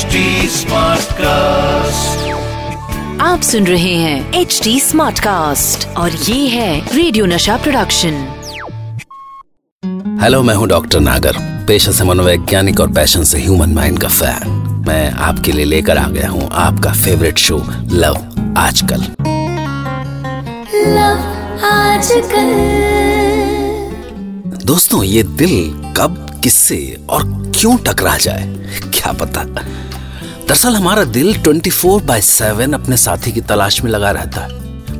HD cast आप सुन रहे हैं एच डी स्मार्ट कास्ट और ये है रेडियो नशा प्रोडक्शन हेलो मैं हूँ डॉक्टर नागर पेशा से मनोवैज्ञानिक और पैशन से ह्यूमन माइंड का फ़ैन मैं आपके लिए लेकर आ गया हूँ आपका favourite show love Aajkal. Love Aajkal. दोस्तों ये दिल कब किससे और क्यों टकरा जाए? क्या पता? दरअसल हमारा दिल 24 फोर बाय सेवन अपने साथी की तलाश में लगा रहता है।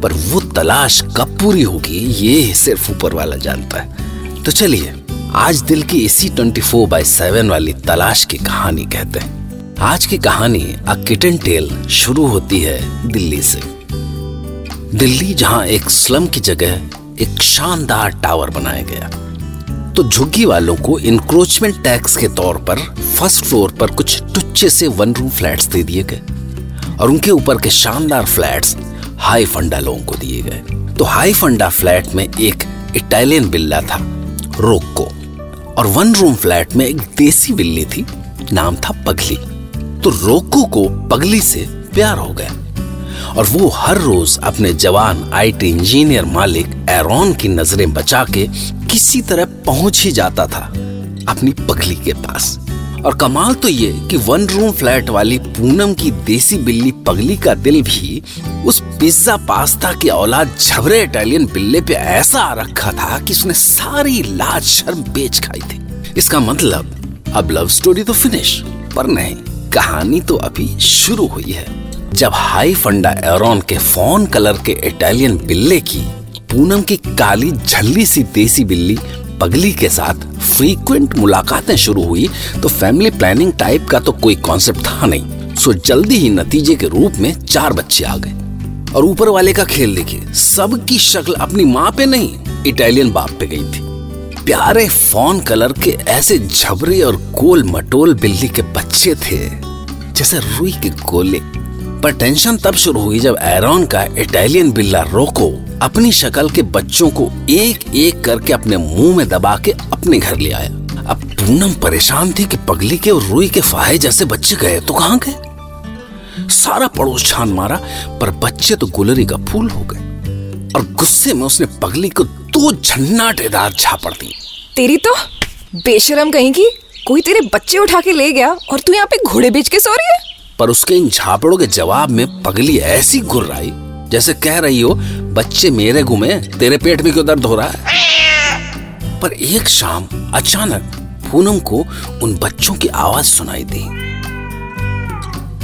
पर वो तलाश कब पूरी होगी, ये सिर्फ़ ऊपर वाला जानता है। तो चलिए, आज दिल की इसी 24 फोर बाय सेवन वाली तलाश की कहानी कहते हैं। आज की कहानी अ किटन टेल शुरू होती है दिल्ली से। दिल्ली जहाँ एक स्लम की जगह एक शानदार टावर बनाया गया। तो झुग्गी वालों को इंक्रोचमेंट टैक्स के तौर पर फ़र्स्ट फ्लोर पर कुछ टुच्चे से वन रूम फ्लैट्स दे दिए गए और उनके ऊपर के शानदार फ्लैट्स हाई फंडा लोगों को दिए गए। तो हाई फंडा फ्लैट में एक इटालियन बिल्ला था रोक्को और वन रूम फ्लैट में एक देसी बिल्ली थी, नाम था पगली तो रोको को पगली से प्यार हो गया। और वो हर रोज अपने जवान आईटी इंजीनियर मालिक एरॉन की नज़रें बचा के किसी तरह पहुँच ही जाता था अपनी पगली के पास। और कमाल तो ये कि वन रूम फ्लैट वाली पूनम की देसी बिल्ली पगली का दिल भी उस पिज्जा पास्ता की औलाद झबरे इटालियन बिल्ले पे ऐसा आ रखा था कि उसने सारी लाज शर्म बेच खाई थी। इसका मतलब अब लव स्टोरी तो फिनिश पर नहीं, कहानी तो अभी शुरू हुई है। जब हाई फंडा एरोन के फ़ोन कलर के इटालियन बिल्ले की पूनम की काली झल्ली सी देसी बिल्ली पगली के साथ फ्रीक्वेंट मुलाकातें शुरू हुई तो फैमिली प्लानिंग टाइप का तो कोई कॉन्सेप्ट था नहीं। सो जल्दी ही नतीजे के रूप में चार बच्चे आ गए। और ऊपर वाले का खेल देखिए, सबकी शक्ल अपनी माँ पे नहीं, इटालियन बाप पे गई थी। प्यारे फ़ोन कलर के ऐसे झबरे और गोल मटोल बिल्ली के बच्चे थे, जैसे रुई के गोले पर टेंशन तब शुरू हुई जब एरॉन का इटालियन बिल्ला रोको अपनी शक्ल के बच्चों को एक एक करके अपने मुँह में दबा के अपने घर ले आया। अब पूनम परेशान थी कि पगली के और रुई के फाहे जैसे बच्चे गए तो कहाँ गए? सारा पड़ोस छान मारा, पर बच्चे तो गुलरी का फूल हो गए। और गुस्से में उसने पगली को दो झन्नाटेदार झापड़ दी। तेरी तो बेशरम कहीं की कोई तेरे बच्चे उठा के ले गया और तू यहाँ पे घोड़े बेच के सो रही है? पर उसके इन झापड़ों के जवाब में पगली ऐसी गुर्राई, जैसे कह रही हो, बच्चे मेरे घूमे, तेरे पेट में क्यों दर्द हो रहा है? पर एक शाम अचानक पूनम को उन बच्चों की आवाज़ सुनाई दी।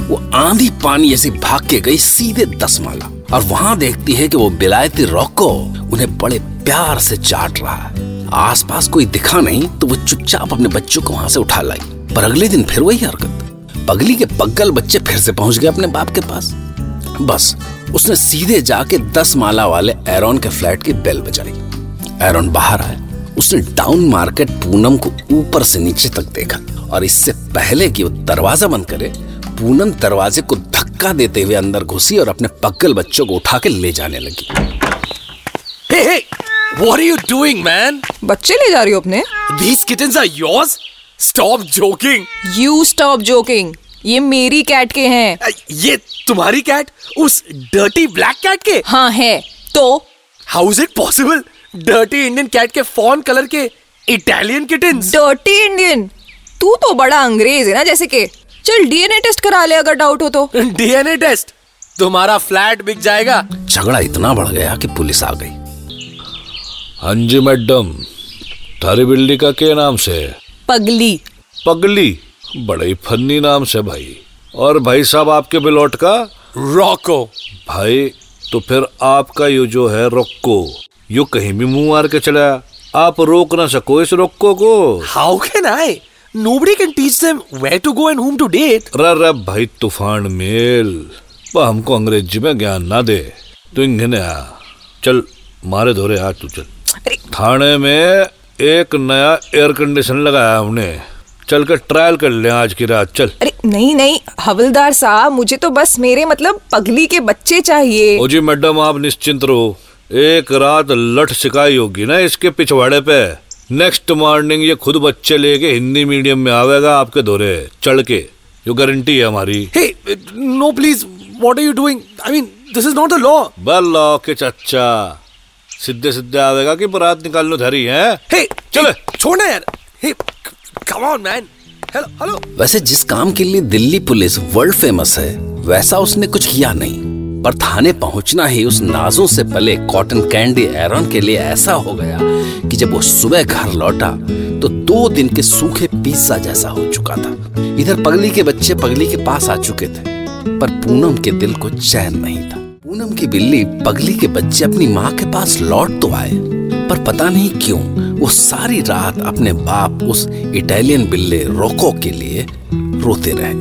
वो आंधी पानी जैसी भाग के गई सीधे दस माला और वहाँ देखती है कि वो बिलायती रोको उन्हें बड़े प्यार से चाट रहा है। आसपास कोई दिखा नहीं तो वो चुपचाप अपने बच्चों को वहाँ से उठा लाई। पर अगले दिन फिर वही हरकत। पगली के पग्गल बच्चे फिर से पहुँच गए अपने बाप के पास बस उसने सीधे जाके दस माला वाले एरोन के फ्लैट की बेल बजाई एरोन बाहर आया उसने डाउन मार्केट पूनम को ऊपर से नीचे तक देखा और इससे पहले कि वो दरवाज़ा बंद करे पूनम दरवाजे को धक्का देते हुए अंदर घुसी और अपने पक्कल बच्चों को उठा के ले जाने लगी Hey, hey! What are you doing, man? बच्चे ले जा रही हो अपने These kittens are yours? Stop joking! You stop joking ये मेरी कैट के हैं। ये तुम्हारी कैट उस डर्टी ब्लैक कैट के? हाँ है। तो? How is it possible dirty Indian cat के फॉन कलर के इटालियन किटन्स डर्टी इंडियन तू तो बड़ा अंग्रेज़ है ना जैसे के। चल डीएनए टेस्ट करा ले अगर डाउट हो तो। डीएनए टेस्ट तुम्हारा फ्लैट बिक जाएगा। झगड़ा इतना बढ़ गया कि पुलिस आ गई। हाँ जी मैडम। थारी बिल्ली का क्या नाम से? है? पगली। पगली? बड़े ही फन्नी नाम से भाई। और भाई साहब आपके बिलोट का रॉको। भाई तो फिर आपका ये जो है रोक्को यो कहीं भी मुँह मार के चला। आप रोक ना सको इस रोको को। How can I nobody can teach them where to go and whom to date रे रे भाई तूफ़ान मेल। वह हमको अंग्रेज़ी में ज्ञान ना दे। तू इंघने आ चल मारे धोरे आ तू चल। थाने में एक नया एयर कंडीशन लगाया हमने। चल के ट्रायल कर ले आज की रात। चल। अरे नहीं नहीं हवलदार साहब मुझे तो बस मेरे मतलब पगली के बच्चे चाहिए। ओ जी मैडम आप निश्चिंत रहो। एक रात लठ सिकाई होगी ना इसके पिछवाड़े पे। नेक्स्ट मॉर्निंग ये खुद बच्चे लेके हिंदी मीडियम में आवेगा आपके दौरे चढ़ के। यो गारंटी है हमारी। No please please. What are you doing? I mean, this is not the law. बल्ला के चच्चा सीधे सीधे आवेगा कि बारात निकालने धरी है Hey, चले। hey, छोड़ना यार. Hey, come on, man. Hello, hello. वैसे जिस काम के लिए दिल्ली पुलिस वर्ल्ड फ़ेमस है वैसा उसने कुछ किया नहीं पर थाने पहुँचना ही उस नाजों से पले कॉटन कैंडी एरन के लिए ऐसा हो गया कि जब वो सुबह घर लौटा तो दो दिन के सूखे पिज्जा जैसा हो चुका था इधर पगली के बच्चे पगली के पास आ चुके थे पर पूनम के दिल को चैन नहीं था पूनम की बिल्ली पगली के बच्चे अपनी माँ के पास लौट तो आए पर पता नहीं क्यों वो सारी रात अपने बाप उस इटालियन बिल्ले रोको के लिए रोते रहे।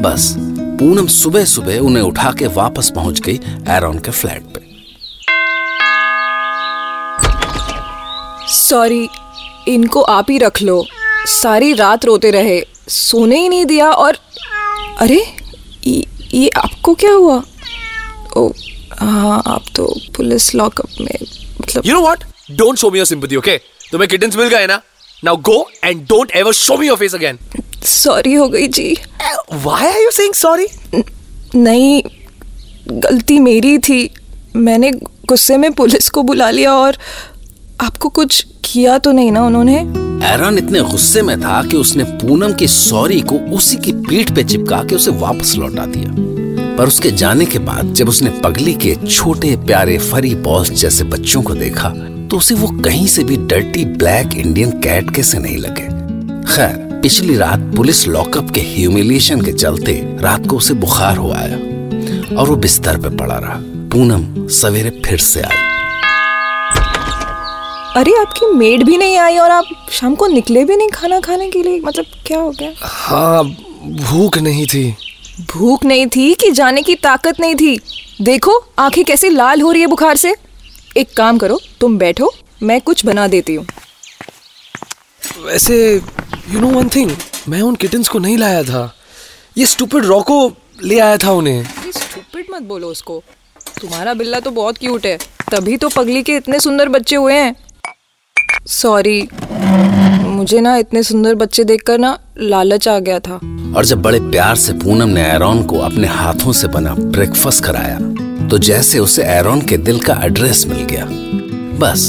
बस पूनम सुबह सुबह उन्हें उठा के वापस पहुँच गई एरॉन के फ्लैट पे। सॉरी इनको आप ही रख लो। सारी रात रोते रहे सोने ही नहीं दिया और अरे ये, ये आपको क्या हुआ? ओ हाँ आप तो पुलिस लॉकअप में मतलब You know what? Don't show me your sympathy, okay? तुम्हें kittens मिल गए ना? Now go and don't ever show me your face again. Sorry हो गई जी Why are you saying sorry? नहीं गलती मेरी थी मैंने गुस्से में पुलिस को बुला लिया और आपको कुछ किया तो नहीं ना उन्होंने एरन इतने गुस्से में था कि उसने पूनम की सॉरी को उसी की पीठ पे चिपका के उसे वापस लौटा दिया पर उसके जाने के बाद जब उसने पगली के छोटे प्यारे फरी बॉल्स जैसे बच्चों को देखा तो उसे वो कहीं से भी डर्टी ब्लैक इंडियन कैट के से नहीं लगे। खैर पिछली रात पुलिस लॉकअप के ह्यूमिलिएशन के चलते रात को उसे बुखार हो आया और वो बिस्तर पे पड़ा रहा। पूनम सवेरे फिर से आई। अरे आपकी मेड भी नहीं आई और आप शाम को निकले भी नहीं खाना खाने के लिए? मतलब क्या हो गया? हाँ भूख नहीं थी। भूख नहीं थी कि जाने की ताकत नहीं थी? देखो आँखें कैसे लाल हो रही है बुखार से। एक काम करो तुम बैठो मैं कुछ बना देती हूँ। वैसे यू नो वन थिंग मैं उन किटन्स को नहीं लाया था। ये स्टूपिड रॉको ले आया था उन्हें। स्टूपिड मत बोलो उसको। तुम्हारा बिल्ला तो बहुत क्यूट है। तभी तो पगली के इतने सुंदर बच्चे हुए हैं। सॉरी मुझे ना इतने सुंदर बच्चे देखकर ना लालच आ गया था। और जब बड़े प्यार से पूनम ने एरॉन को अपने हाथों से बना ब्रेकफास्ट कराया तो जैसे उसे एरॉन के दिल का एड्रेस मिल गया। बस,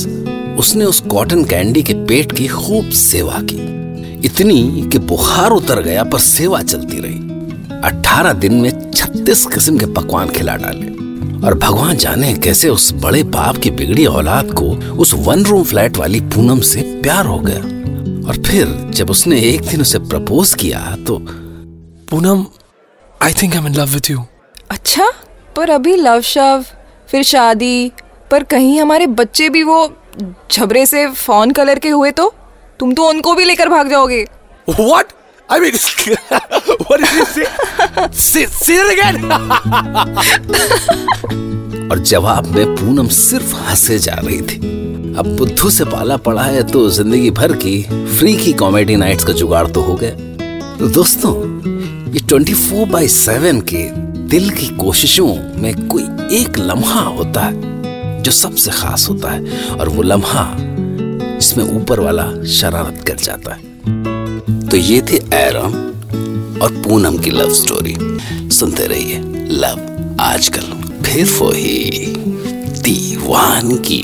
उसने उस कॉटन कैंडी के पेट की खूब सेवा की। इतनी कि बुखार उतर गया, पर सेवा चलती रही। अठारह दिन में छत्तीस किस्म के पकवान खिला डाले। और भगवान जाने कैसे उस बड़े बाप की बिगड़ी औलाद को उस वन रूम फ्लैट वाली पूनम से प्यार हो गया। और फिर जब उसने एक दिन उसे प्रपोज किया तो Poonam I think I am in love with you अच्छा पर अभी लव शव फिर शादी पर कहीं हमारे बच्चे भी वो झबरे से फॉन कलर के हुए तो तुम तो उनको भी लेकर भाग जाओगे What? I mean, what did you say? say? Say it again. और जवाब में पूनम सिर्फ़ हंसे जा रही थी अब बुद्धू से पाला पड़ा है तो ज़िंदगी भर की फ्री की कॉमेडी नाइट्स का जुगाड़ तो हो गया। दोस्तों, ये 24 फोर बाई सेवन के दिल की कोशिशों में कोई एक लम्हा होता है जो सबसे खास होता है और वो लम्हा जिसमें ऊपर वाला शरारत कर जाता है। तो ये थे एरम और पूनम की लव स्टोरी सुनते रहिए लव आजकल फिर वही दीवानगी।